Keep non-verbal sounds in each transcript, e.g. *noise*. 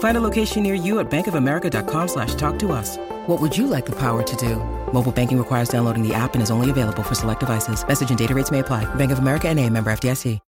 Find a location near you at bankofamerica.com slash talk to us. What would you like the power to do? Mobile banking requires downloading the app and is only available for select devices. Message and data rates may apply. Bank of America and a member FDIC.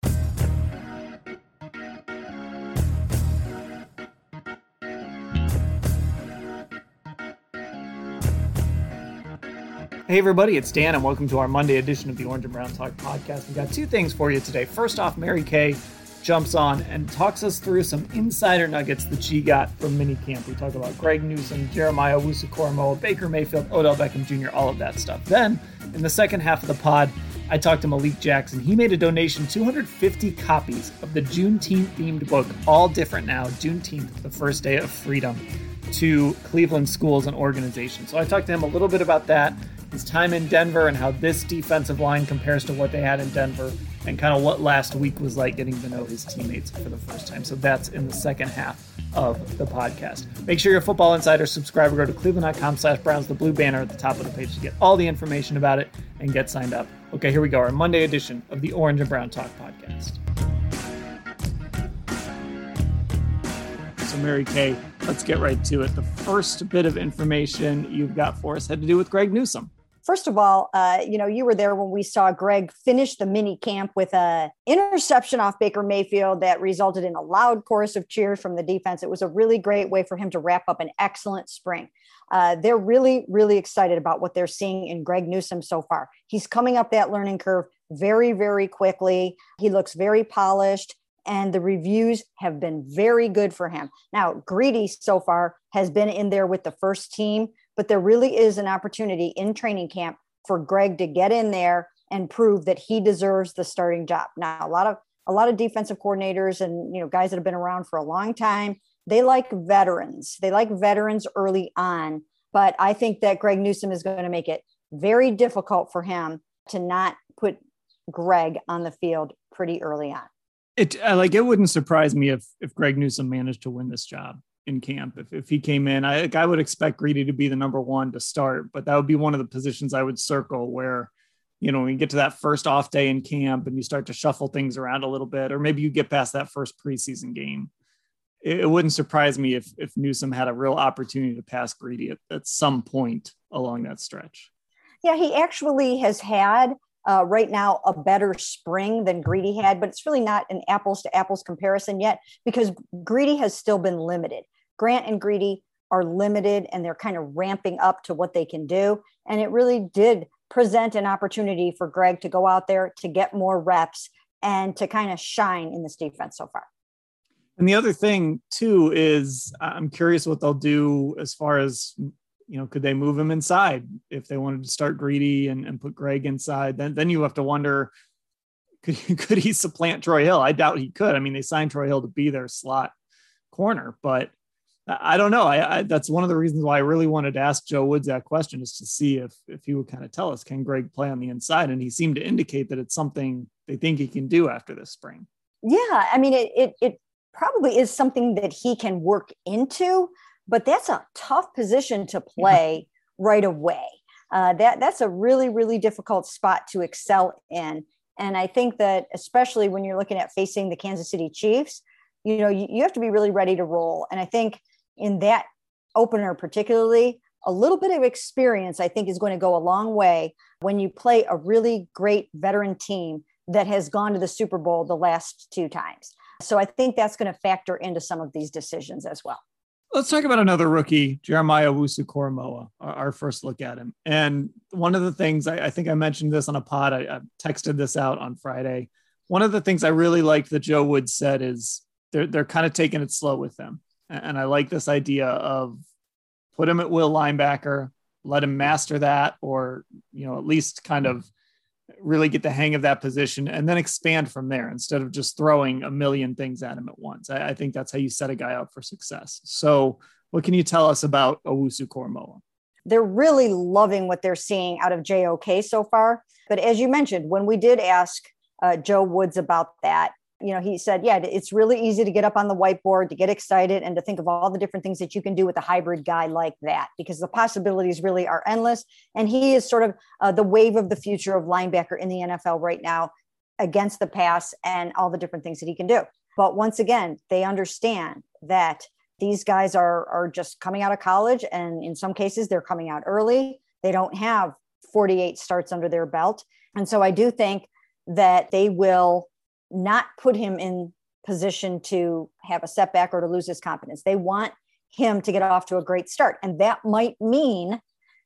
Hey everybody, it's Dan and welcome to our Monday edition of the Orange and Brown Talk podcast. We've got two things for you today. First off, Mary Kay jumps on and talks us through some insider nuggets that she got from minicamp. We talk about Greg Newsome, Jeremiah Owusu-Koramoah, Baker Mayfield, Odell Beckham Jr., all of that stuff. Then, in the second half of the pod, I talked to Malik Jackson. He made a donation, 250 copies of the Juneteenth themed book, All Different Now, Juneteenth, the first day of freedom, to Cleveland schools and organizations. So I talked to him a little bit about that, his time in Denver, and how this defensive line compares to what they had in Denver, and kind of what last week was like getting to know his teammates for the first time. So that's in the second half of the podcast. Make sure you're a Football Insider subscriber. Go to cleveland.com slash Browns, the blue banner at the top of the page to get all the information about it and get signed up. Okay, here we go. Our Monday edition of the Orange and Brown Talk podcast. So, Mary Kay, let's get right to it. The first bit of information you've got for us had to do with Greg Newsome. First of all, uh, you know, you were there when we saw Greg finish the mini camp with a interception off Baker Mayfield that resulted in a loud chorus of cheers from the defense. It was a really great way for him to wrap up an excellent spring. Uh, they're really, really excited about what they're seeing in Greg Newsome so far. He's coming up that learning curve very, very quickly. He looks very polished, and the reviews have been very good for him. Now, Greedy so far has been in there with the first team but there really is an opportunity in training camp for Greg to get in there and prove that he deserves the starting job. Now, a lot of a lot of defensive coordinators and you know guys that have been around for a long time, they like veterans. They like veterans early on, but I think that Greg Newsome is going to make it very difficult for him to not put Greg on the field pretty early on. It like it wouldn't surprise me if if Greg Newsome managed to win this job in camp. If, if he came in, I, I would expect Greedy to be the number one to start, but that would be one of the positions I would circle where, you know, when you get to that first off day in camp and you start to shuffle things around a little bit, or maybe you get past that first preseason game. It, it wouldn't surprise me if, if Newsome had a real opportunity to pass Greedy at, at some point along that stretch. Yeah, he actually has had uh, right now a better spring than Greedy had, but it's really not an apples to apples comparison yet because Greedy has still been limited. Grant and Greedy are limited and they're kind of ramping up to what they can do. And it really did present an opportunity for Greg to go out there to get more reps and to kind of shine in this defense so far. And the other thing too is I'm curious what they'll do as far as you know, could they move him inside if they wanted to start greedy and, and put Greg inside? Then then you have to wonder could *laughs* could he supplant Troy Hill? I doubt he could. I mean, they signed Troy Hill to be their slot corner, but I don't know. I, I, that's one of the reasons why I really wanted to ask Joe Woods that question is to see if if he would kind of tell us can Greg play on the inside, and he seemed to indicate that it's something they think he can do after this spring. Yeah, I mean it it, it probably is something that he can work into, but that's a tough position to play yeah. right away. Uh, that that's a really really difficult spot to excel in, and I think that especially when you're looking at facing the Kansas City Chiefs, you know you, you have to be really ready to roll. And I think in that opener, particularly, a little bit of experience, I think, is going to go a long way when you play a really great veteran team that has gone to the Super Bowl the last two times. So I think that's going to factor into some of these decisions as well. Let's talk about another rookie, Jeremiah Owusu-Koramoah, our, our, first look at him. And one of the things I, I think I mentioned this on a pod, I, I texted this out on Friday One of the things I really like that Joe Wood said is they're they're kind of taking it slow with them, and I like this idea of put him at will linebacker, let him master that, or you know at least kind of really get the hang of that position and then expand from there instead of just throwing a million things at him at once. I, I think that's how you set a guy up for success. So, what can you tell us about Owusu Koramoah? They're really loving what they're seeing out of JOK so far. But as you mentioned, when we did ask uh, Joe Woods about that, you know, he said, yeah, it's really easy to get up on the whiteboard, to get excited, and to think of all the different things that you can do with a hybrid guy like that, because the possibilities really are endless. And he is sort of uh, the wave of the future of linebacker in the NFL right now against the pass and all the different things that he can do. But once again, they understand that these guys are, are just coming out of college, and in some cases, they're coming out early. They don't have 48 starts under their belt. And so I do think that they will not put him in position to have a setback or to lose his confidence. They want him to get off to a great start. And that might mean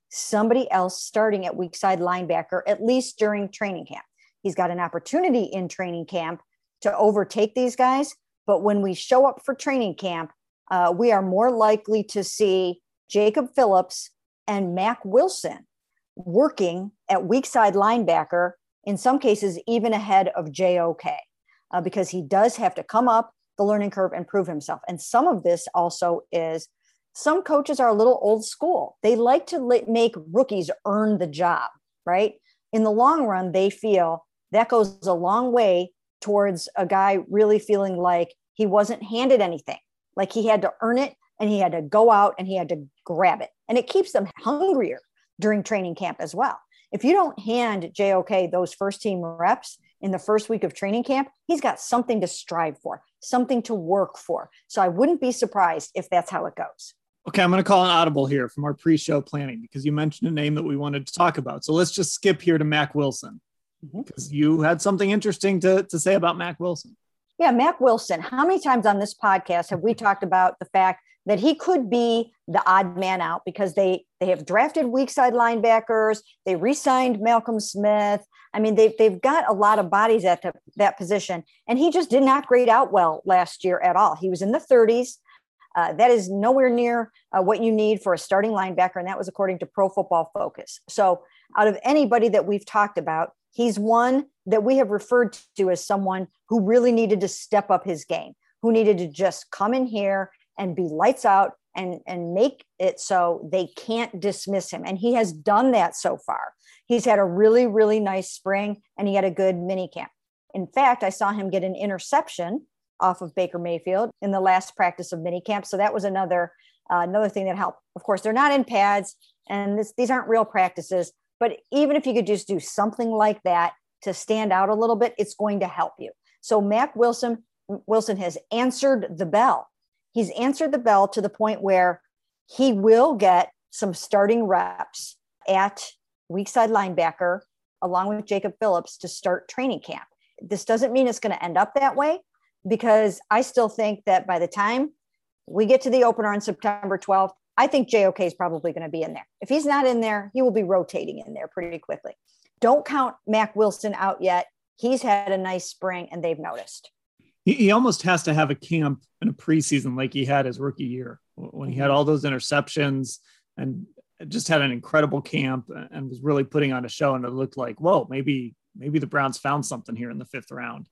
somebody else starting at weak side linebacker, at least during training camp. He's got an opportunity in training camp to overtake these guys. But when we show up for training camp, uh, we are more likely to see Jacob Phillips and Mack Wilson working at weak side linebacker, in some cases, even ahead of JOK uh, because he does have to come up the learning curve and prove himself. And some of this also is some coaches are a little old school. They like to make rookies earn the job, right? In the long run, they feel that goes a long way towards a guy really feeling like he wasn't handed anything, like he had to earn it and he had to go out and he had to grab it. And it keeps them hungrier during training camp as well. If you don't hand JOK those first team reps, in the first week of training camp, he's got something to strive for, something to work for. So I wouldn't be surprised if that's how it goes. Okay, I'm going to call an audible here from our pre show planning because you mentioned a name that we wanted to talk about. So let's just skip here to Mack Wilson because mm-hmm. you had something interesting to, to say about Mack Wilson. Yeah, Mack Wilson. How many times on this podcast have we talked about the fact that he could be the odd man out because they they have drafted weak side linebackers, they re-signed Malcolm Smith. I mean, they've they've got a lot of bodies at the, that position, and he just did not grade out well last year at all. He was in the 30s. Uh, that is nowhere near uh, what you need for a starting linebacker, and that was according to Pro Football Focus. So, out of anybody that we've talked about, he's one that we have referred to as someone who really needed to step up his game, who needed to just come in here and be lights out and and make it so they can't dismiss him and he has done that so far he's had a really really nice spring and he had a good mini camp in fact i saw him get an interception off of baker mayfield in the last practice of mini camp so that was another uh, another thing that helped. Of course they're not in pads and this, these aren't real practices but even if you could just do something like that to stand out a little bit it's going to help you. So mack wilson wilson has answered the bell. He's answered the bell to the point where he will get some starting reps at weak side linebacker along with Jacob Phillips to start training camp. This doesn't mean it's going to end up that way because I still think that by the time we get to the opener on September 12th, I think JOK is probably going to be in there. If he's not in there, he will be rotating in there pretty quickly. Don't count Mack Wilson out yet. He's had a nice spring and they've noticed he, he almost has to have a camp in a preseason like he had his rookie year when he had all those interceptions and just had an incredible camp and was really putting on a show. And it looked like, whoa, maybe maybe the Browns found something here in the fifth round.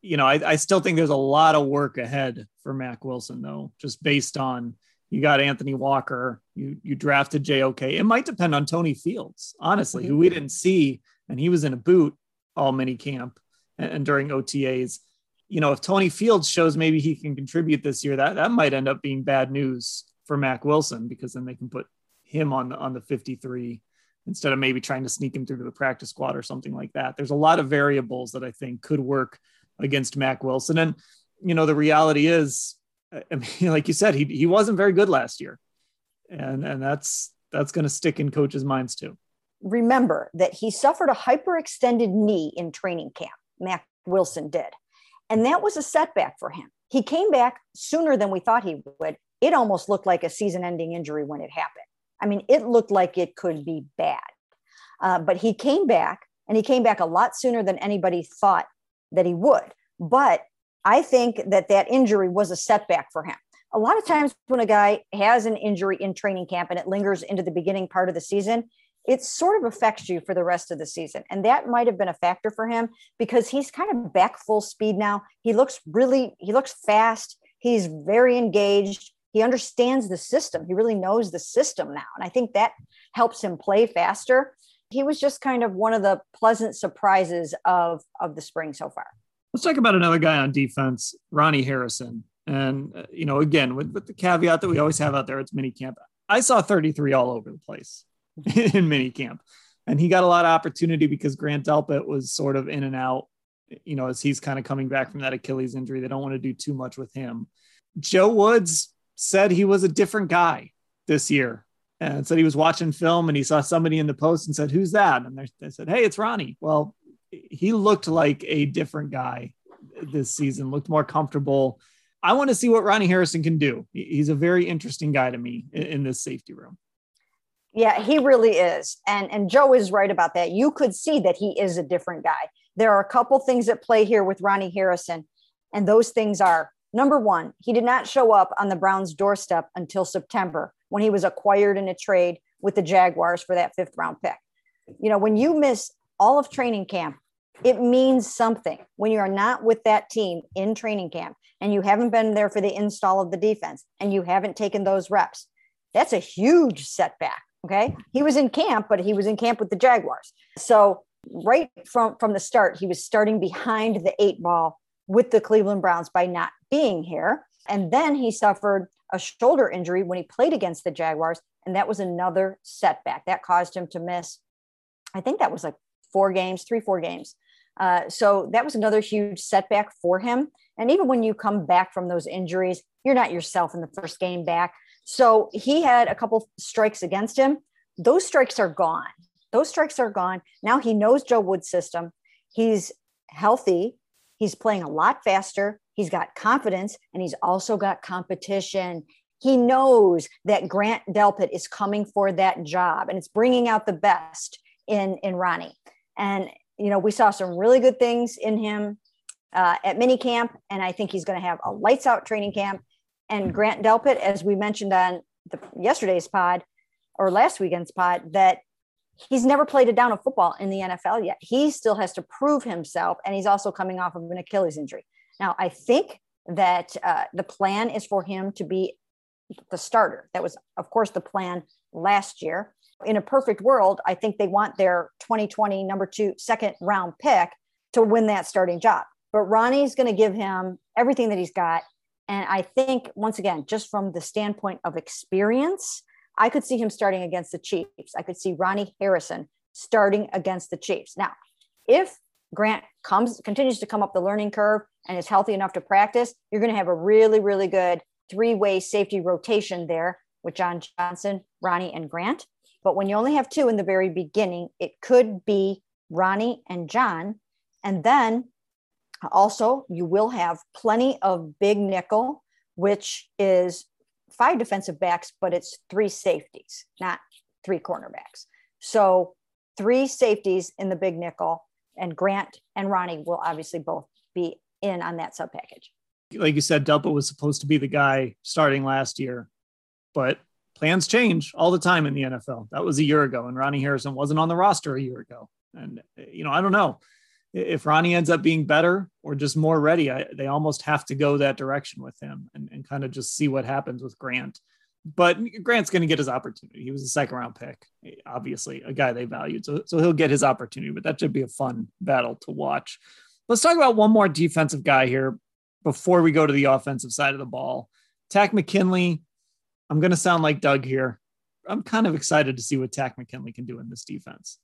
You know, I, I still think there's a lot of work ahead for Mack Wilson, though, just based on you got Anthony Walker, you you drafted JOK. It might depend on Tony Fields, honestly, mm-hmm. who we didn't see, and he was in a boot all mini camp and, and during OTAs you know, if Tony Fields shows maybe he can contribute this year, that that might end up being bad news for Mack Wilson because then they can put him on the on the 53 instead of maybe trying to sneak him through to the practice squad or something like that. There's a lot of variables that I think could work against Mack Wilson. And you know, the reality is, I mean, *laughs* like you said, he he wasn't very good last year, and and that's that's going to stick in coaches' minds too. Remember that he suffered a hyperextended knee in training camp. Mack Wilson did. And that was a setback for him. He came back sooner than we thought he would. It almost looked like a season ending injury when it happened. I mean, it looked like it could be bad. Uh, but he came back and he came back a lot sooner than anybody thought that he would. But I think that that injury was a setback for him. A lot of times when a guy has an injury in training camp and it lingers into the beginning part of the season, it sort of affects you for the rest of the season. And that might have been a factor for him because he's kind of back full speed now. He looks really, he looks fast. He's very engaged. He understands the system. He really knows the system now. And I think that helps him play faster. He was just kind of one of the pleasant surprises of, of the spring so far. Let's talk about another guy on defense, Ronnie Harrison. And, uh, you know, again, with, with the caveat that we always have out there, it's mini camp. I saw 33 all over the place *laughs* in mini camp. And he got a lot of opportunity because Grant Delpit was sort of in and out, you know, as he's kind of coming back from that Achilles injury. They don't want to do too much with him. Joe Woods said he was a different guy this year and said he was watching film and he saw somebody in the post and said, Who's that? And they said, Hey, it's Ronnie. Well, he looked like a different guy this season, looked more comfortable. I want to see what Ronnie Harrison can do. He's a very interesting guy to me in this safety room. Yeah, he really is. And and Joe is right about that. You could see that he is a different guy. There are a couple things at play here with Ronnie Harrison. And those things are number one, he did not show up on the Browns' doorstep until September when he was acquired in a trade with the Jaguars for that fifth round pick. You know, when you miss all of training camp, it means something when you are not with that team in training camp and you haven't been there for the install of the defense and you haven't taken those reps. That's a huge setback Okay. He was in camp, but he was in camp with the Jaguars. So right from, from the start, he was starting behind the eight ball with the Cleveland Browns by not being here. And then he suffered a shoulder injury when he played against the Jaguars. And that was another setback that caused him to miss, I think that was like four games, three, four games. Uh, so that was another huge setback for him. And even when you come back from those injuries, you're not yourself in the first game back. So he had a couple strikes against him. Those strikes are gone. Those strikes are gone. Now he knows Joe Wood's system. He's healthy. He's playing a lot faster. He's got confidence and he's also got competition. He knows that Grant Delpit is coming for that job and it's bringing out the best in, in Ronnie. And, you know, we saw some really good things in him uh, at mini camp. And I think he's going to have a lights out training camp and Grant Delpit, as we mentioned on the yesterday's pod or last weekend's pod, that he's never played a down of football in the NFL yet. He still has to prove himself, and he's also coming off of an Achilles injury. Now, I think that uh, the plan is for him to be the starter. That was, of course, the plan last year. In a perfect world, I think they want their 2020 number two second round pick to win that starting job. But Ronnie's going to give him everything that he's got and I think, once again, just from the standpoint of experience, I could see him starting against the Chiefs. I could see Ronnie Harrison starting against the Chiefs. Now, if Grant comes continues to come up the learning curve and is healthy enough to practice, you're going to have a really, really good three-way safety rotation there with John Johnson, Ronnie, and Grant. But when you only have two in the very beginning, it could be Ronnie and John. And then also, you will have plenty of big nickel, which is five defensive backs, but it's three safeties, not three cornerbacks. So, three safeties in the big nickel, and Grant and Ronnie will obviously both be in on that sub package. Like you said, Delpit was supposed to be the guy starting last year, but plans change all the time in the NFL. That was a year ago, and Ronnie Harrison wasn't on the roster a year ago. And, you know, I don't know if Ronnie ends up being better or just more ready, I, they almost have to go that direction with him and, and kind of just see what happens with Grant. But Grant's going to get his opportunity. He was a second round pick, obviously, a guy they valued. So, so he'll get his opportunity, but that should be a fun battle to watch. Let's talk about one more defensive guy here before we go to the offensive side of the ball. Takk McKinley. I'm going to sound like Doug here. I'm kind of excited to see what Takk McKinley can do in this defense.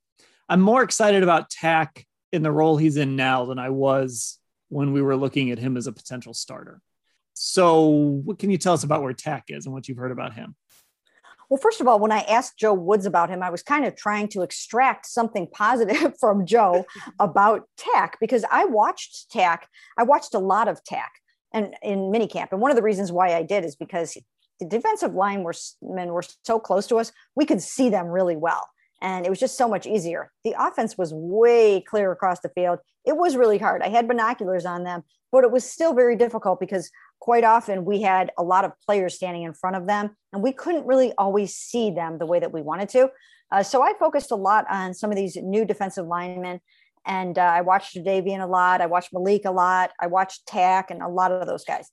I'm more excited about Takk in the role he's in now than I was when we were looking at him as a potential starter. So, what can you tell us about where Takk is and what you've heard about him? Well, first of all, when I asked Joe Woods about him, I was kind of trying to extract something positive *laughs* from Joe *laughs* about Takk because I watched Takk. I watched a lot of Takk and in minicamp. And one of the reasons why I did is because the defensive line were men were so close to us, we could see them really well and it was just so much easier. The offense was way clear across the field. it was really hard. I had binoculars on them, but it was still very difficult because quite often we had a lot of players standing in front of them and we couldn't really always see them the way that we wanted to. Uh, so I focused a lot on some of these new defensive linemen. And uh, I watched Jadeveon a lot. I watched Malik a lot. I watched Takk and a lot of those guys.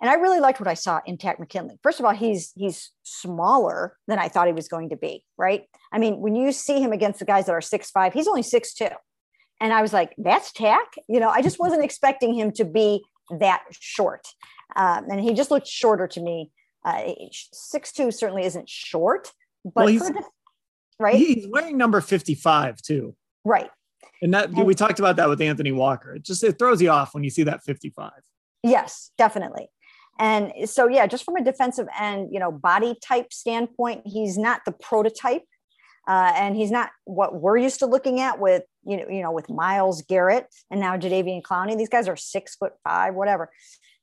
And I really liked what I saw in Takk McKinley. First of all, he's he's smaller than I thought he was going to be, right? I mean, when you see him against the guys that are six five, he's only six two. And I was like, that's Takk. You know, I just wasn't expecting him to be that short. Um, and he just looked shorter to me. Uh, six two certainly isn't short, but well, for, right? He's wearing number 55 too. Right. And that and, we talked about that with Anthony Walker. It just it throws you off when you see that 55. Yes, definitely. And so yeah, just from a defensive end, you know, body type standpoint, he's not the prototype. Uh, and he's not what we're used to looking at with you know you know with Myles Garrett and now Jadeveon Clowney. These guys are six foot five, whatever.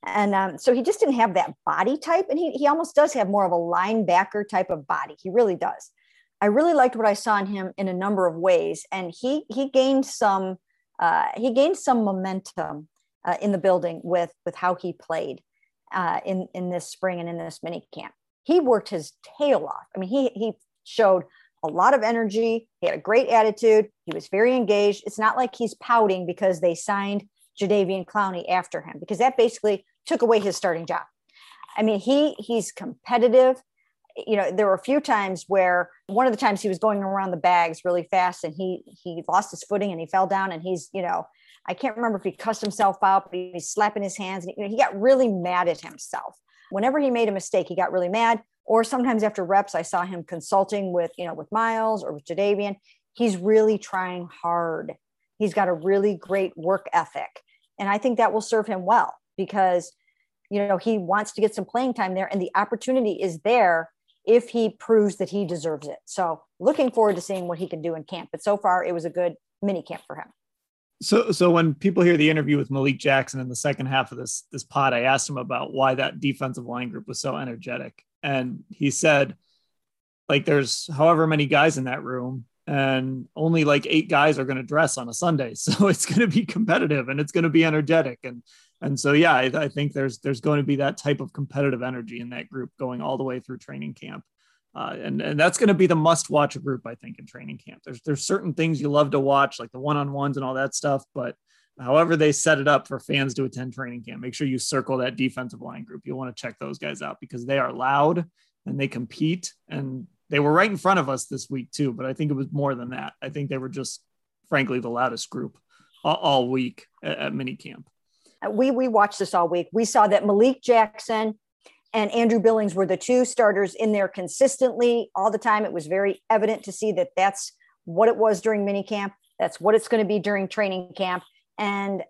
And um, so he just didn't have that body type, and he he almost does have more of a linebacker type of body. He really does. I really liked what I saw in him in a number of ways, and he he gained some uh, he gained some momentum uh, in the building with with how he played uh, in in this spring and in this mini camp. He worked his tail off. I mean, he he showed a lot of energy. He had a great attitude. He was very engaged. It's not like he's pouting because they signed Jadeveon Clowney after him, because that basically took away his starting job. I mean, he he's competitive you know there were a few times where one of the times he was going around the bags really fast and he he lost his footing and he fell down and he's you know i can't remember if he cussed himself out but he's slapping his hands and you know, he got really mad at himself whenever he made a mistake he got really mad or sometimes after reps i saw him consulting with you know with Myles or with Jadeveon. he's really trying hard he's got a really great work ethic and i think that will serve him well because you know he wants to get some playing time there and the opportunity is there if he proves that he deserves it. So looking forward to seeing what he can do in camp. But so far, it was a good mini camp for him. So, so when people hear the interview with Malik Jackson in the second half of this this pod, I asked him about why that defensive line group was so energetic, and he said, like, there's however many guys in that room, and only like eight guys are going to dress on a Sunday, *laughs* so it's going to be competitive and it's going to be energetic, and and so yeah I, I, think there's there's going to be that type of competitive energy in that group going all the way through training camp uh, and and that's going to be the must watch group i think in training camp. There's there's certain things you love to watch like the one-on-ones and all that stuff but however they set it up for fans to attend training camp make sure you circle that defensive line group. You'll want to check those guys out because they are loud and they compete and they were right in front of us this week too but i think it was more than that. I think they were just frankly the loudest group all, all week at, at mini camp we we watched this all week. We saw that Malik Jackson and Andrew Billings were the two starters in there consistently all the time. It was very evident to see that that's what it was during minicamp. That's what it's going to be during training camp. And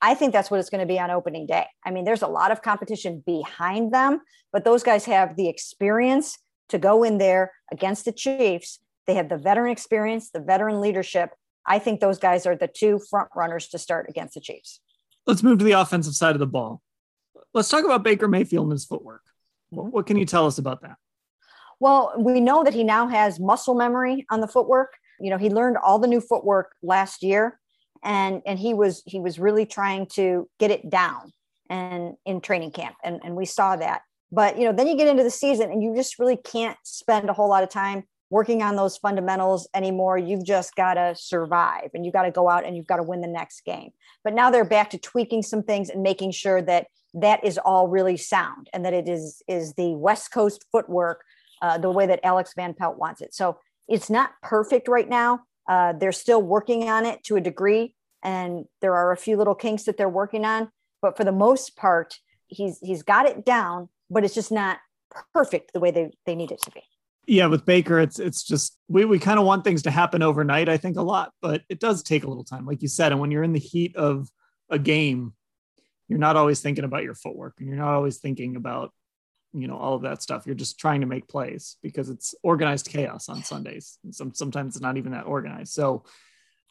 I think that's what it's going to be on opening day. I mean, there's a lot of competition behind them, but those guys have the experience to go in there against the Chiefs. They have the veteran experience, the veteran leadership. I think those guys are the two front runners to start against the Chiefs let's move to the offensive side of the ball. Let's talk about Baker Mayfield and his footwork. Mm-hmm. What can you tell us about that? Well, we know that he now has muscle memory on the footwork. You know, he learned all the new footwork last year and and he was he was really trying to get it down and in training camp and and we saw that. But, you know, then you get into the season and you just really can't spend a whole lot of time working on those fundamentals anymore. You've just got to survive and you've got to go out and you've got to win the next game. But now they're back to tweaking some things and making sure that that is all really sound and that it is is the West Coast footwork uh, the way that Alex Van Pelt wants it. So it's not perfect right now. Uh, they're still working on it to a degree, and there are a few little kinks that they're working on. But for the most part, he's he's got it down, but it's just not perfect the way they, they need it to be yeah with baker it's it's just we, we kind of want things to happen overnight i think a lot but it does take a little time like you said and when you're in the heat of a game you're not always thinking about your footwork and you're not always thinking about you know all of that stuff you're just trying to make plays because it's organized chaos on sundays and some, sometimes it's not even that organized so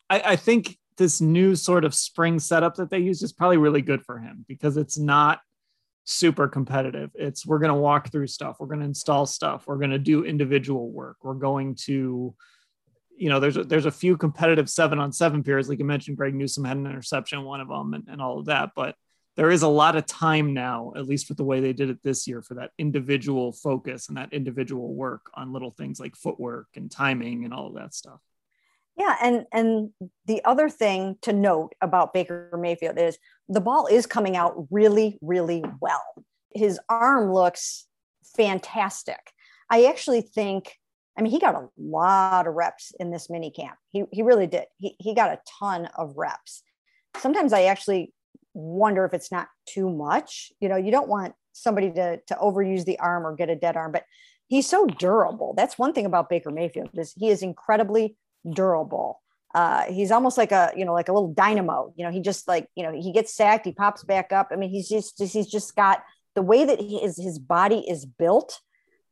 I, I think this new sort of spring setup that they use is probably really good for him because it's not super competitive. It's we're going to walk through stuff, we're going to install stuff, we're going to do individual work, we're going to you know, there's a, there's a few competitive seven on seven periods, like you mentioned. Greg Newsome had an interception, one of them, and, and all of that. But there is a lot of time now, at least with the way they did it this year, for that individual focus and that individual work on little things like footwork and timing and all of that stuff. Yeah, and and the other thing to note about Baker Mayfield is the ball is coming out really, really well. His arm looks fantastic. I actually think, I mean, he got a lot of reps in this mini camp. He, he really did. He, he got a ton of reps. Sometimes I actually wonder if it's not too much. You know, you don't want somebody to, to overuse the arm or get a dead arm, but he's so durable. That's one thing about Baker Mayfield is he is incredibly durable. Uh, he's almost like a you know like a little dynamo. You know, he just like you know he gets sacked, he pops back up. I mean, he's just he's just got the way that he is his body is built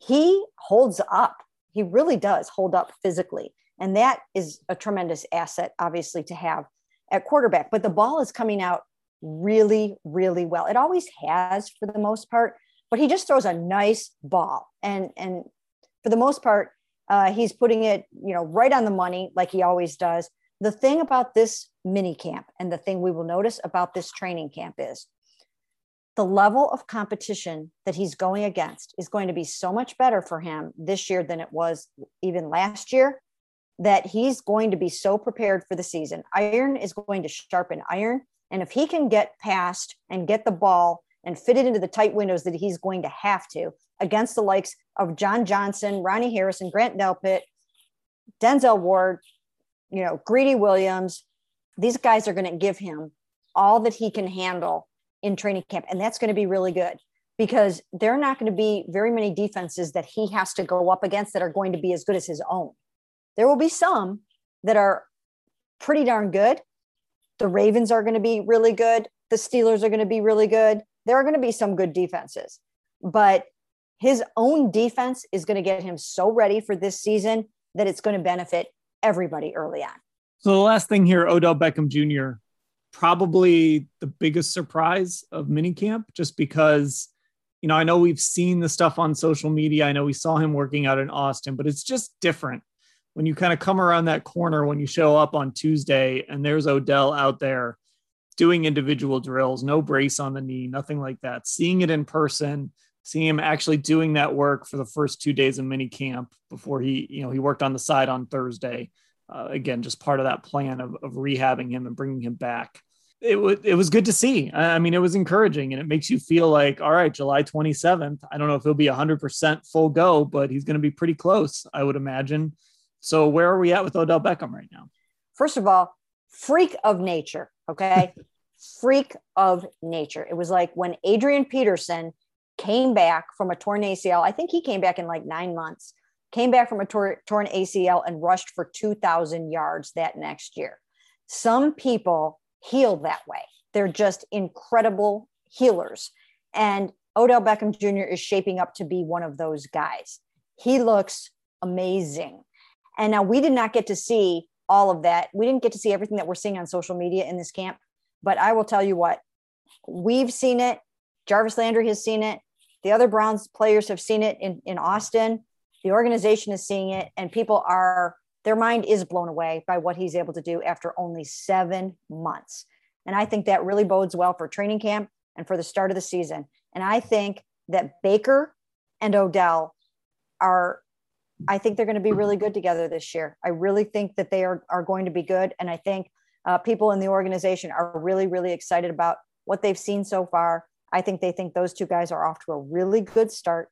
he holds up. He really does hold up physically. And that is a tremendous asset, obviously, to have at quarterback. But the ball is coming out really, really well. It always has for the most part, but he just throws a nice ball. And, and for the most part, uh, he's putting it, you know, right on the money, like he always does. The thing about this mini camp and the thing we will notice about this training camp is the level of competition that he's going against is going to be so much better for him this year than it was even last year that he's going to be so prepared for the season. Iron is going to sharpen iron. And if he can get past and get the ball and fit it into the tight windows that he's going to have to against the likes of John Johnson, Ronnie Harrison, Grant Delpit, Denzel Ward, you know, Greedy Williams, these guys are going to give him all that he can handle in training camp. And that's going to be really good because there are not going to be very many defenses that he has to go up against that are going to be as good as his own. There will be some that are pretty darn good. The Ravens are going to be really good. The Steelers are going to be really good. There are going to be some good defenses, but his own defense is going to get him so ready for this season that it's going to benefit everybody early on. So the last thing here, Odell Beckham Jr probably the biggest surprise of minicamp just because you know i know we've seen the stuff on social media i know we saw him working out in austin but it's just different when you kind of come around that corner when you show up on tuesday and there's odell out there doing individual drills no brace on the knee nothing like that seeing it in person seeing him actually doing that work for the first two days of mini camp before he you know he worked on the side on thursday uh, again, just part of that plan of, of rehabbing him and bringing him back. It was it was good to see. I mean, it was encouraging, and it makes you feel like, all right, July 27th. I don't know if he'll be 100% full go, but he's going to be pretty close, I would imagine. So, where are we at with Odell Beckham right now? First of all, freak of nature. Okay, *laughs* freak of nature. It was like when Adrian Peterson came back from a torn ACL. I think he came back in like nine months came back from a tor- torn ACL and rushed for 2,000 yards that next year. Some people heal that way. They're just incredible healers. And Odell Beckham Jr. is shaping up to be one of those guys. He looks amazing. And now we did not get to see all of that. We didn't get to see everything that we're seeing on social media in this camp. But I will tell you what, we've seen it. Jarvis Landry has seen it. The other Browns players have seen it in, in Austin the organization is seeing it and people are their mind is blown away by what he's able to do after only seven months and i think that really bodes well for training camp and for the start of the season and i think that baker and odell are i think they're going to be really good together this year i really think that they are, are going to be good and i think uh, people in the organization are really really excited about what they've seen so far i think they think those two guys are off to a really good start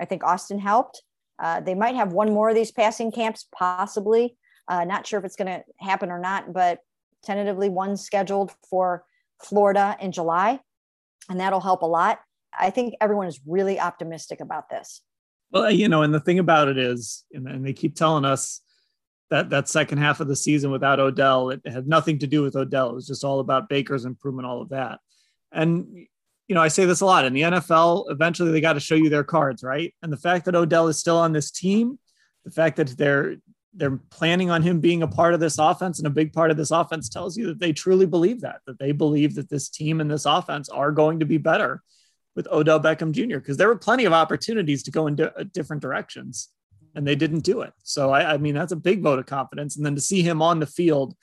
i think austin helped uh, they might have one more of these passing camps, possibly. Uh, not sure if it's going to happen or not, but tentatively one scheduled for Florida in July, and that'll help a lot. I think everyone is really optimistic about this. Well, you know, and the thing about it is, and they keep telling us that that second half of the season without Odell, it had nothing to do with Odell. It was just all about Baker's improvement, all of that. And you know, I say this a lot in the NFL, eventually they got to show you their cards, right? And the fact that Odell is still on this team, the fact that they're they're planning on him being a part of this offense and a big part of this offense tells you that they truly believe that, that they believe that this team and this offense are going to be better with Odell Beckham Jr. because there were plenty of opportunities to go in di- uh, different directions. and they didn't do it. So I, I mean, that's a big vote of confidence. And then to see him on the field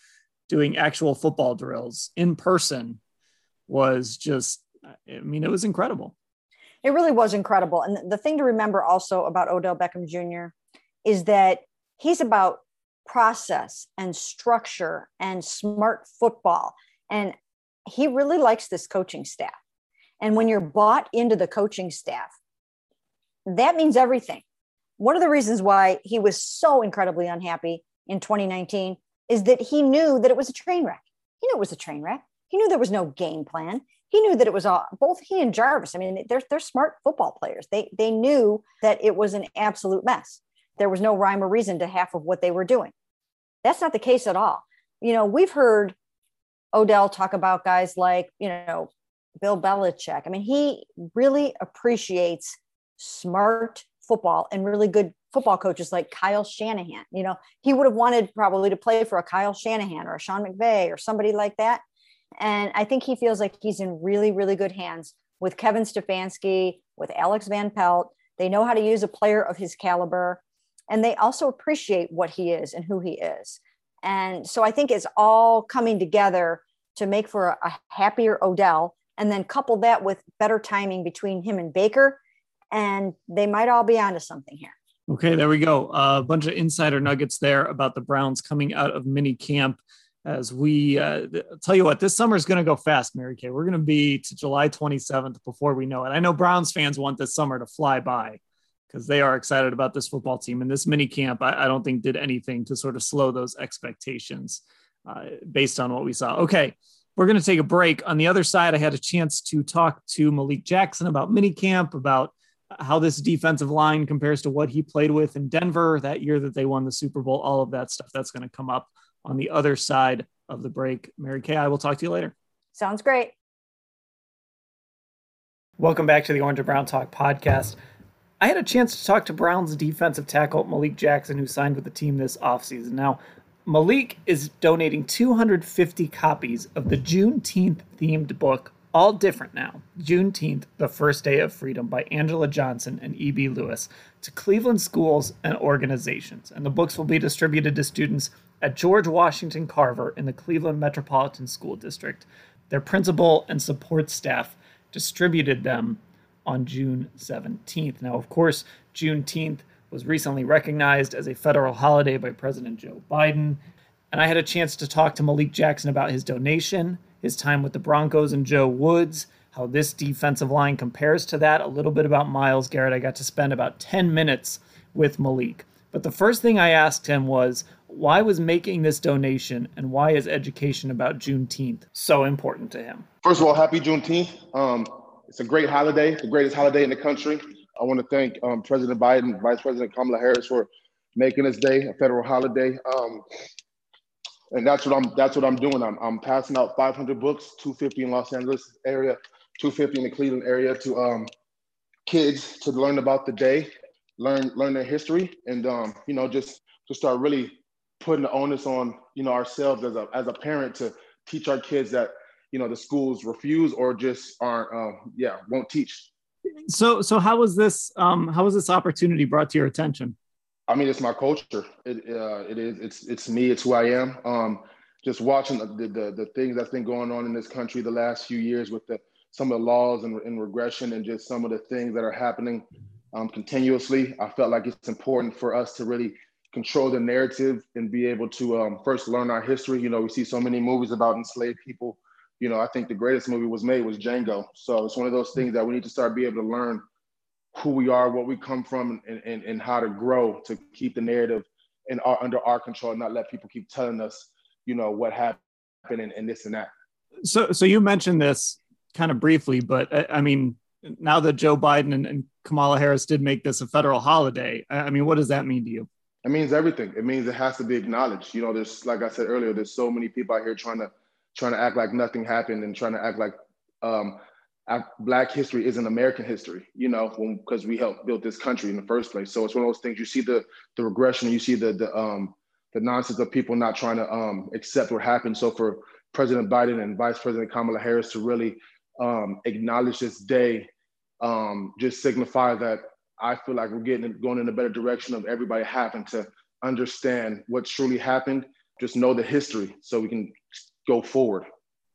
doing actual football drills in person was just, I mean, it was incredible. It really was incredible. And the thing to remember also about Odell Beckham Jr. is that he's about process and structure and smart football. And he really likes this coaching staff. And when you're bought into the coaching staff, that means everything. One of the reasons why he was so incredibly unhappy in 2019 is that he knew that it was a train wreck. He knew it was a train wreck. He knew there was no game plan. He knew that it was all both he and Jarvis. I mean, they're they're smart football players. They they knew that it was an absolute mess. There was no rhyme or reason to half of what they were doing. That's not the case at all. You know, we've heard Odell talk about guys like, you know, Bill Belichick. I mean, he really appreciates smart football and really good football coaches like Kyle Shanahan. You know, he would have wanted probably to play for a Kyle Shanahan or a Sean McVay or somebody like that. And I think he feels like he's in really, really good hands with Kevin Stefanski, with Alex Van Pelt. They know how to use a player of his caliber, and they also appreciate what he is and who he is. And so I think it's all coming together to make for a, happier Odell, and then couple that with better timing between him and Baker and they might all be onto something here. Okay, there we go. A uh, bunch of insider nuggets there about the Browns coming out of mini camp. As we uh, tell you what, this summer is going to go fast, Mary Kay. We're going to be to July 27th before we know it. I know Browns fans want this summer to fly by because they are excited about this football team. And this mini camp, I, I don't think did anything to sort of slow those expectations uh, based on what we saw. Okay, we're going to take a break. On the other side, I had a chance to talk to Malik Jackson about mini camp, about how this defensive line compares to what he played with in Denver that year that they won the Super Bowl, all of that stuff that's going to come up on the other side of the break. Mary Kay, I will talk to you later. Sounds great. Welcome back to the Orange and Brown Talk podcast. I had a chance to talk to Brown's defensive tackle, Malik Jackson, who signed with the team this offseason. Now, Malik is donating 250 copies of the Juneteenth themed book all different now. Juneteenth, the first day of freedom by Angela Johnson and E.B. Lewis to Cleveland schools and organizations. And the books will be distributed to students at George Washington Carver in the Cleveland Metropolitan School District. Their principal and support staff distributed them on June 17th. Now, of course, Juneteenth was recently recognized as a federal holiday by President Joe Biden. And I had a chance to talk to Malik Jackson about his donation his time with the Broncos and Joe Woods, how this defensive line compares to that, a little bit about Myles Garrett. I got to spend about 10 minutes with Malik. But the first thing I asked him was, why was making this donation and why is education about Juneteenth so important to him? First of all, happy Juneteenth. Um, it's a great holiday, the greatest holiday in the country. I want to thank um, President Biden, Vice President Kamala Harris for making this day a federal holiday. Um, and that's what I'm that's what I'm doing. I'm I'm passing out 500 books, 250 in Los Angeles area, 250 in the Cleveland area to um, kids to learn about the day, learn learn their history, and um, you know just to start really putting the onus on you know ourselves as a as a parent to teach our kids that you know the schools refuse or just aren't um, yeah won't teach. So so how was this um, how was this opportunity brought to your attention? I mean, it's my culture. It uh, it is. It's it's me. It's who I am. Um, just watching the, the, the things that's been going on in this country the last few years with the some of the laws and, and regression and just some of the things that are happening um, continuously. I felt like it's important for us to really control the narrative and be able to um, first learn our history. You know, we see so many movies about enslaved people. You know, I think the greatest movie was made was Django. So it's one of those things that we need to start be able to learn who we are, what we come from, and, and, and how to grow to keep the narrative in our, under our control, and not let people keep telling us, you know, what happened and, and this and that. So, so you mentioned this kind of briefly, but I, I mean, now that Joe Biden and, and, Kamala Harris did make this a federal holiday, I mean, what does that mean to you? It means everything. It means it has to be acknowledged. You know, there's like I said earlier, there's so many people out here trying to trying to act like nothing happened and trying to act like um, Black history isn't American history, you know, because we helped build this country in the first place. So it's one of those things. You see the the regression, you see the the um the nonsense of people not trying to um accept what happened. So for President Biden and Vice President Kamala Harris to really um, acknowledge this day, um, just signify that I feel like we're getting going in a better direction of everybody having to understand what truly happened, just know the history so we can go forward.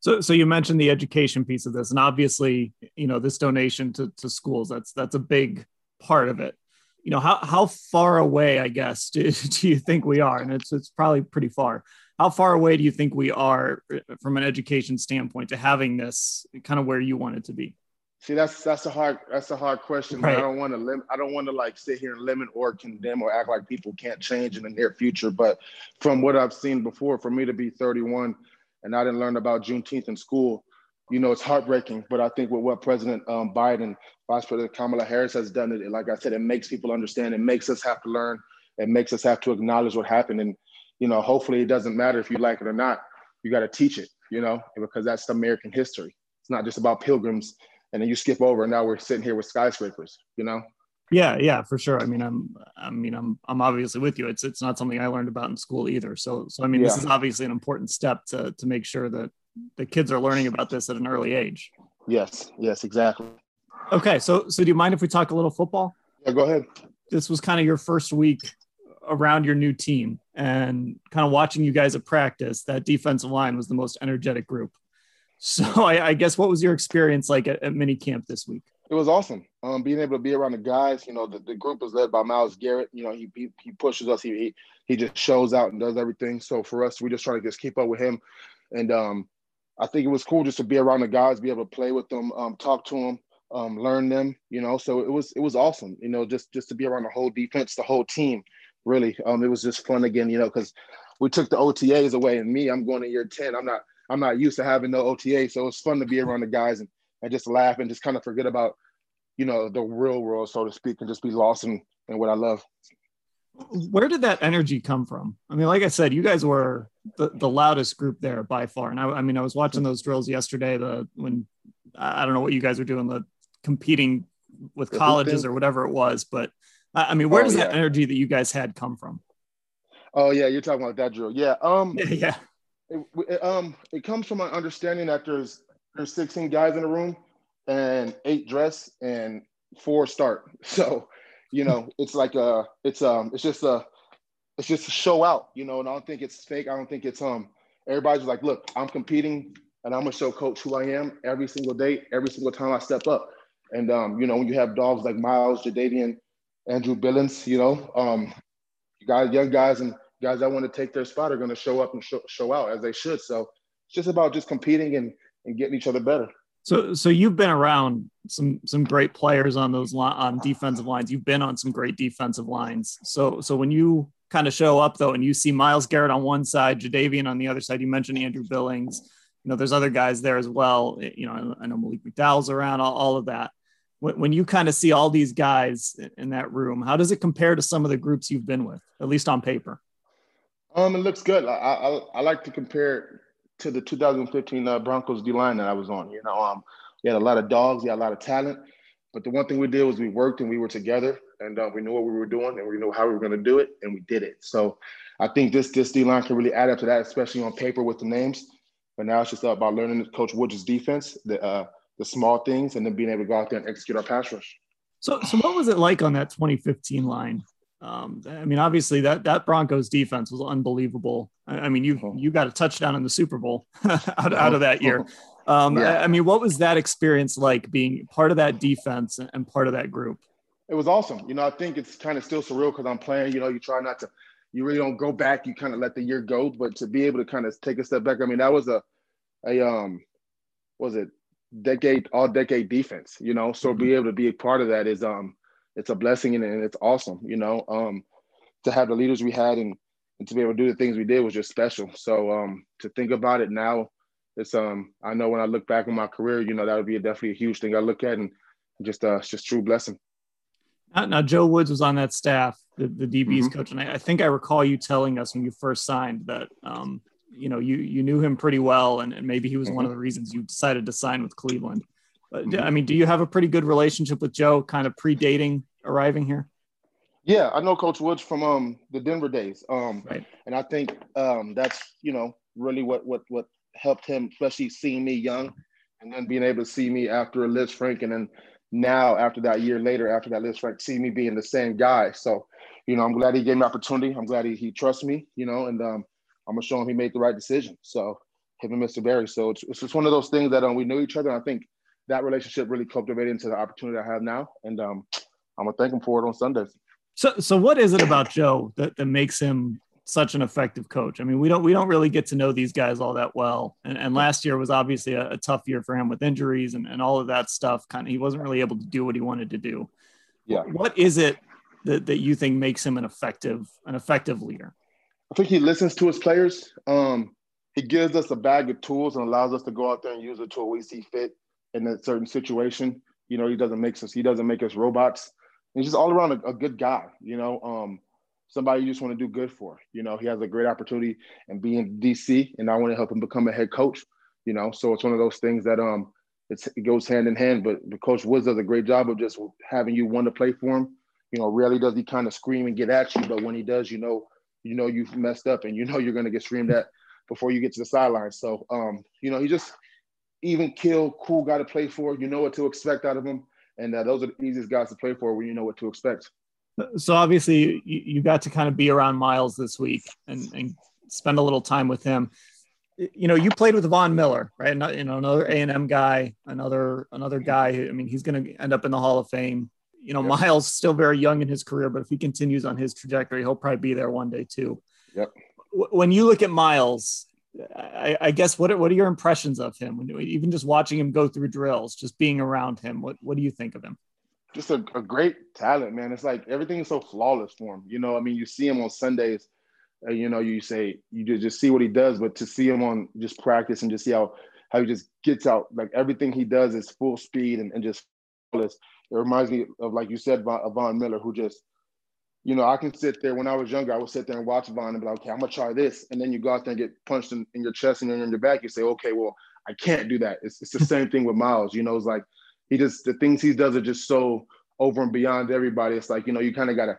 So, so you mentioned the education piece of this, and obviously, you know, this donation to, to schools that's that's a big part of it. You know, how how far away, I guess, do, *laughs* do you think we are? And it's it's probably pretty far. How far away do you think we are uh, from an education standpoint to having this kind of where you want it to be? See, that's that's a hard that's a hard question. Right. I don't want to lim- I don't want to like sit here and limit or condemn or act like people can't change in the near future. But from what I've seen before, for me to be 31 and I didn't learn about Juneteenth in school, you know, it's heartbreaking. But I think with what President um, Biden, Vice President Kamala Harris has done, it like I said, it makes people understand. It makes us have to learn. It makes us have to acknowledge what happened. And you know, hopefully, it doesn't matter if you like it or not. You got to teach it, you know, because that's American history. It's not just about pilgrims and then you skip over and now we're sitting here with skyscrapers you know yeah yeah for sure. I mean i'm i mean i'm i'm obviously with you. It's it's not something i learned about in school either. So so i mean yeah. this is obviously an important step to to make sure that the kids are learning about this at an early age. Yes yes exactly. Okay so so do you mind if we talk a little football? Yeah go ahead. This was kind of your first week around your new team and kind of watching you guys at practice that defensive line was the most energetic group. So I, I, guess what was your experience like at, at mini camp this week? It was awesome. Um, being able to be around the guys. You know, the, the group was led by Myles Garrett. You know, he he, he pushes us. He, he, he just shows out and does everything. So for us, we just try to just keep up with him. And um, I think it was cool just to be around the guys, be able to play with them, um, talk to them, um, learn them. You know, so it was it was awesome. You know, just just to be around the whole defense, the whole team. Really, um, it was just fun again. You know, because we took the OTAs away, and me, I'm going to year ten. I'm not I'm not used to having no OTA, so it's fun to be around the guys and, and just laugh and just kind of forget about, you know, the real world, so to speak, and just be lost in, in what I love. Where did that energy come from? I mean, like I said, you guys were the, the loudest group there by far. And I, I mean, I was watching those drills yesterday, the when I don't know what you guys were doing, the competing with colleges or whatever it was, but I mean, where oh, does yeah. that energy that you guys had come from? Oh yeah, you're talking about that drill. Yeah. Um *laughs* yeah. It, it, um, it comes from an understanding that there's there's 16 guys in the room and eight dress and four start. *laughs* So, you know, it's like a it's um it's just a it's just a show out, you know, and I don't think it's fake. I don't think it's um everybody's like, look, I'm competing and I'm gonna show coach who I am every single day, every single time I step up. And um, you know, when you have dogs like Myles, Jadeveon, Andrew Billings, you know, um, you got young guys and guys that want to take their spot are to show up and show, show out as they should. So it's just about just competing and, and getting each other better. So, so you've been around some some great players on those li- on defensive lines. You've been on some great defensive lines. So, so when you kind of show up though, and you see Myles Garrett on one side, Jadeveon on the other side, you mentioned Andrew Billings. You know, there's other guys there as well. You know, I know Malik McDowell's around. All, all of that. When, when you kind of see all these guys in that room, how does it compare to some of the groups you've been with, at least on paper? Um, it looks good. I I, I like to compare to the 2015 uh, Broncos D line that I was on. You know, um, we had a lot of dogs, we had a lot of talent, but the one thing we did was we worked and we were together, and uh, we knew what we were doing, and we knew how we were going to do it, and we did it. So, I think this this D line can really add up to that, especially on paper with the names. But now it's just about learning Coach Woods' defense, the uh, the small things, and then being able to go out there and execute our pass rush. So, so what was it like on that 2015 line? Um, I mean, obviously that that Broncos defense was unbelievable. I, I mean, you uh-huh. you got a touchdown in the Super Bowl *laughs* out, out of that year. *laughs* Um, yeah. I, I, mean, what was that experience like being part of that defense and part of that group? It was awesome. You know, I think it's kind of still surreal because I'm playing. You know, you try not to, you really don't go back. You kind of let the year go, but to be able to kind of take a step back. I mean, that was a, a um, was it decade all decade defense. You know, so mm-hmm. be able to be a part of that is um it's a blessing and, and it's awesome, you know, um, to have the leaders we had and, and to be able to do the things we did was just special. So um, to think about it now, it's um, I know when I look back on my career, you know, that would be a, definitely a huge thing I look at and just uh, it's just true blessing. Now, now, Joe Woods was on that staff, the, the DB's mm-hmm. coach, and I, I, think I recall you telling us when you first signed that um, you know you you knew him pretty well, and, and maybe he was mm-hmm. one of the reasons you decided to sign with Cleveland. But mm-hmm. I mean, do you have a pretty good relationship with Joe, kind of predating arriving here? Yeah, I know Coach Woods from um, the Denver days, um, right. and I think um, that's you know really what what what helped him, especially seeing me young, and then being able to see me after Lisfranc, and then now after that year later, after that Lisfranc, see me being the same guy. So, you know, I'm glad he gave me opportunity. I'm glad he, he trusts me, you know, and um, I'm gonna show him he made the right decision. So him and Mr. Berry. So it's, it's just one of those things that um, we knew each other. And I think that relationship really cultivated into the opportunity I have now. And um, I'm gonna thank him for it on Sundays. So, so what is it about Joe that, that makes him such an effective coach? I mean, we don't we don't really get to know these guys all that well. And, and last year was obviously a, a, tough year for him with injuries and, and all of that stuff. Kind of, he wasn't really able to do what he wanted to do. Yeah. What is it that, that you think makes him an effective an effective leader? I think he listens to his players. Um, he gives us a bag of tools and allows us to go out there and use the tool we see fit in a certain situation. You know, he doesn't make us he doesn't make us robots. He's just all around a, a good guy. You know, um, somebody you just want to do good for. You know, he has a great opportunity and be in DC, and I want to help him become a head coach. You know, so it's one of those things that um, it goes hand in hand. But, but Coach Woods does a great job of just having you want to play for him. You know, rarely does he kind of scream and get at you, but when he does, you know, you know you've messed up, and you know you're going to get screamed at before you get to the sideline. So, um, you know, he just even kill, cool guy to play for. You know what to expect out of him, and uh, those are the easiest guys to play for when you know what to expect so obviously you, you got to kind of be around Myles this week and, and spend a little time with him. You know, you played with Von Miller, right? You know, another A and M guy, another another guy. I mean, he's going to end up in the Hall of Fame. You know, yep. Myles still very young in his career, but if he continues on his trajectory, he'll probably be there one day too. Yep. When you look at Myles, I, I guess what are, what are your impressions of him? When, even just watching him go through drills, just being around him, what what do you think of him? just a, a, great talent, man. It's like everything is so flawless for him. You know, I mean, you see him on Sundays, uh, you know, you say you just see what he does, but to see him on just practice and just see how how he just gets out, like everything he does is full speed and, and just flawless. It reminds me of like you said, Von, Von Miller, who just, you know, I can sit there when I was younger, I would sit there and watch Von and be like, okay, I'm gonna try this, and then you go out there and get punched in, in your chest and in your back. You say, okay, well, I can't do that. It's, it's the *laughs* same thing with Myles. You know, it's like he just the things he does are just so over and beyond everybody. It's like you know you kind of got to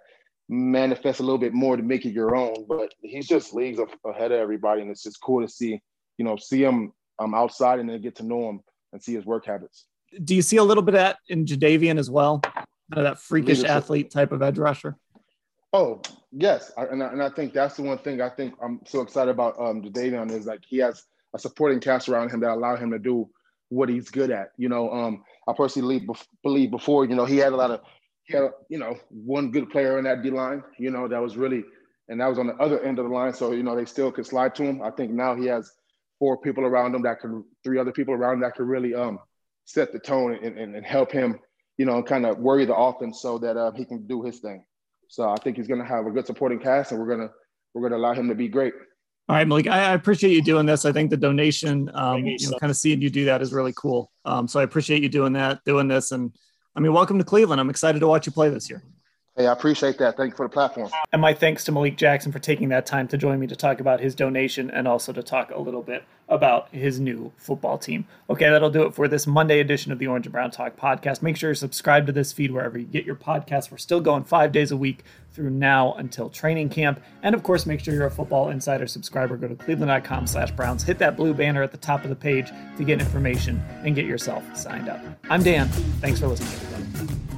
manifest a little bit more to make it your own. But he's just leagues ahead of everybody, and it's just cool to see you know see him um, outside and then get to know him and see his work habits. Do you see a little bit of that in Jadeveon as well? Kind of that freakish Leadership. athlete type of edge rusher. Oh yes, I, and I, and I think that's the one thing I think I'm so excited about um, Jadeveon is like he has a supporting cast around him that allow him to do what he's good at. You know, um, I personally believe before, you know, he had a lot of, he had, you know, one good player in that D line, you know, that was really, and that was on the other end of the line. So, you know, they still could slide to him. I think now he has four people around him that can three other people around him that could really um, set the tone and, and, and help him, you know, kind of worry the offense so that uh, he can do his thing. So I think he's going to have a good supporting cast and we're going to, we're going to allow him to be great. All right, Malik, I, appreciate you doing this. I think the donation, um, you know, kind of seeing you do that is really cool. Um, so I appreciate you doing that, doing this. And I mean, welcome to Cleveland. I'm excited to watch you play this year. Hey, I appreciate that. Thank you for the platform. And my thanks to Malik Jackson for taking that time to join me to talk about his donation and also to talk a little bit about his new football team. Okay, that'll do it for this Monday edition of the Orange and Brown Talk podcast. Make sure you subscribe to this feed wherever you get your podcasts. We're still going five days a week through now until training camp. And of course, make sure you're a Football Insider subscriber. Go to cleveland.com slash Browns. Hit that blue banner at the top of the page to get information and get yourself signed up. I'm Dan. Thanks for listening, everybody.